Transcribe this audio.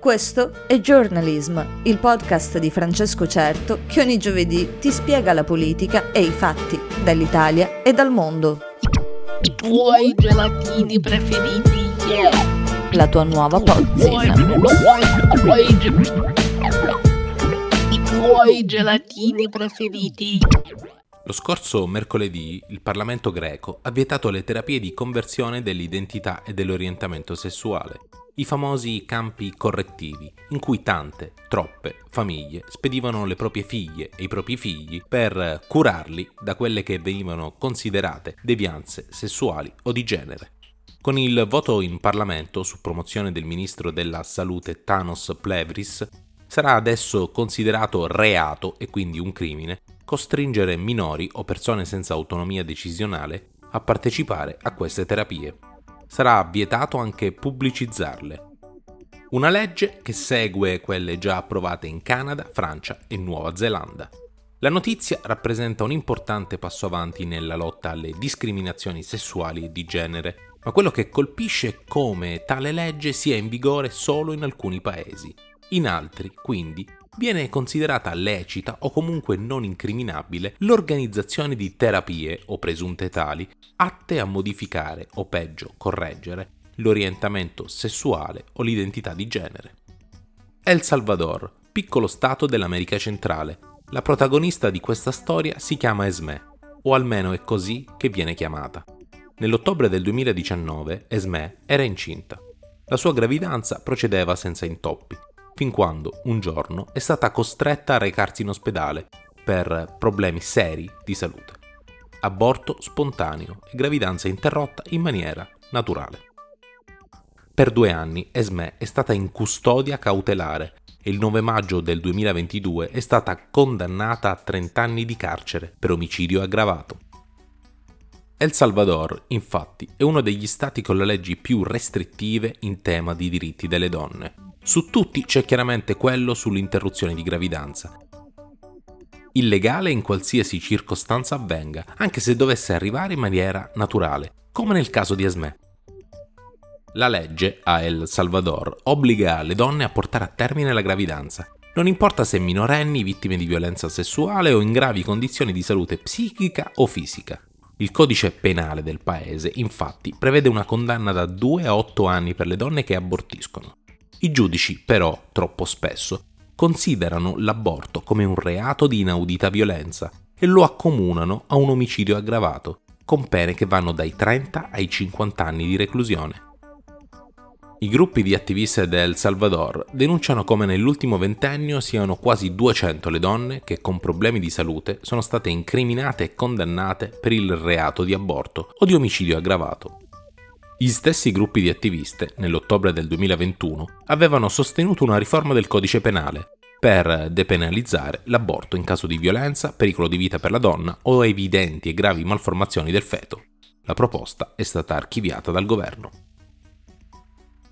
Questo è Journalism, il podcast di Francesco Certo che ogni giovedì ti spiega la politica e i fatti dall'Italia e dal mondo. I tuoi gelatini preferiti, yeah. La tua nuova pozzina. I tuoi gelatini preferiti. Lo scorso mercoledì il Parlamento greco ha vietato le terapie di conversione dell'identità e dell'orientamento sessuale i famosi campi correttivi, in cui tante, troppe famiglie spedivano le proprie figlie e i propri figli per curarli da quelle che venivano considerate devianze sessuali o di genere. Con il voto in Parlamento su promozione del ministro della Salute Thanos Plevris, sarà adesso considerato reato e quindi un crimine costringere minori o persone senza autonomia decisionale a partecipare a queste terapie sarà vietato anche pubblicizzarle. Una legge che segue quelle già approvate in Canada, Francia e Nuova Zelanda. La notizia rappresenta un importante passo avanti nella lotta alle discriminazioni sessuali e di genere, ma quello che colpisce è come tale legge sia in vigore solo in alcuni paesi. In altri, quindi, viene considerata lecita o comunque non incriminabile l'organizzazione di terapie o presunte tali atte a modificare o peggio correggere l'orientamento sessuale o l'identità di genere. El Salvador, piccolo stato dell'America centrale. La protagonista di questa storia si chiama Esme, o almeno è così che viene chiamata. Nell'ottobre del 2019 Esme era incinta. La sua gravidanza procedeva senza intoppi fin quando un giorno è stata costretta a recarsi in ospedale per problemi seri di salute. Aborto spontaneo e gravidanza interrotta in maniera naturale. Per due anni Esme è stata in custodia cautelare e il 9 maggio del 2022 è stata condannata a 30 anni di carcere per omicidio aggravato. El Salvador, infatti, è uno degli stati con le leggi più restrittive in tema di diritti delle donne su tutti c'è chiaramente quello sull'interruzione di gravidanza. Illegale in qualsiasi circostanza avvenga, anche se dovesse arrivare in maniera naturale, come nel caso di Esme. La legge a El Salvador obbliga le donne a portare a termine la gravidanza, non importa se minorenni, vittime di violenza sessuale o in gravi condizioni di salute psichica o fisica. Il codice penale del paese, infatti, prevede una condanna da 2 a 8 anni per le donne che abortiscono. I giudici, però, troppo spesso, considerano l'aborto come un reato di inaudita violenza e lo accomunano a un omicidio aggravato, con pene che vanno dai 30 ai 50 anni di reclusione. I gruppi di attiviste del Salvador denunciano come nell'ultimo ventennio siano quasi 200 le donne che con problemi di salute sono state incriminate e condannate per il reato di aborto o di omicidio aggravato. Gli stessi gruppi di attiviste, nell'ottobre del 2021, avevano sostenuto una riforma del codice penale per depenalizzare l'aborto in caso di violenza, pericolo di vita per la donna o evidenti e gravi malformazioni del feto. La proposta è stata archiviata dal governo.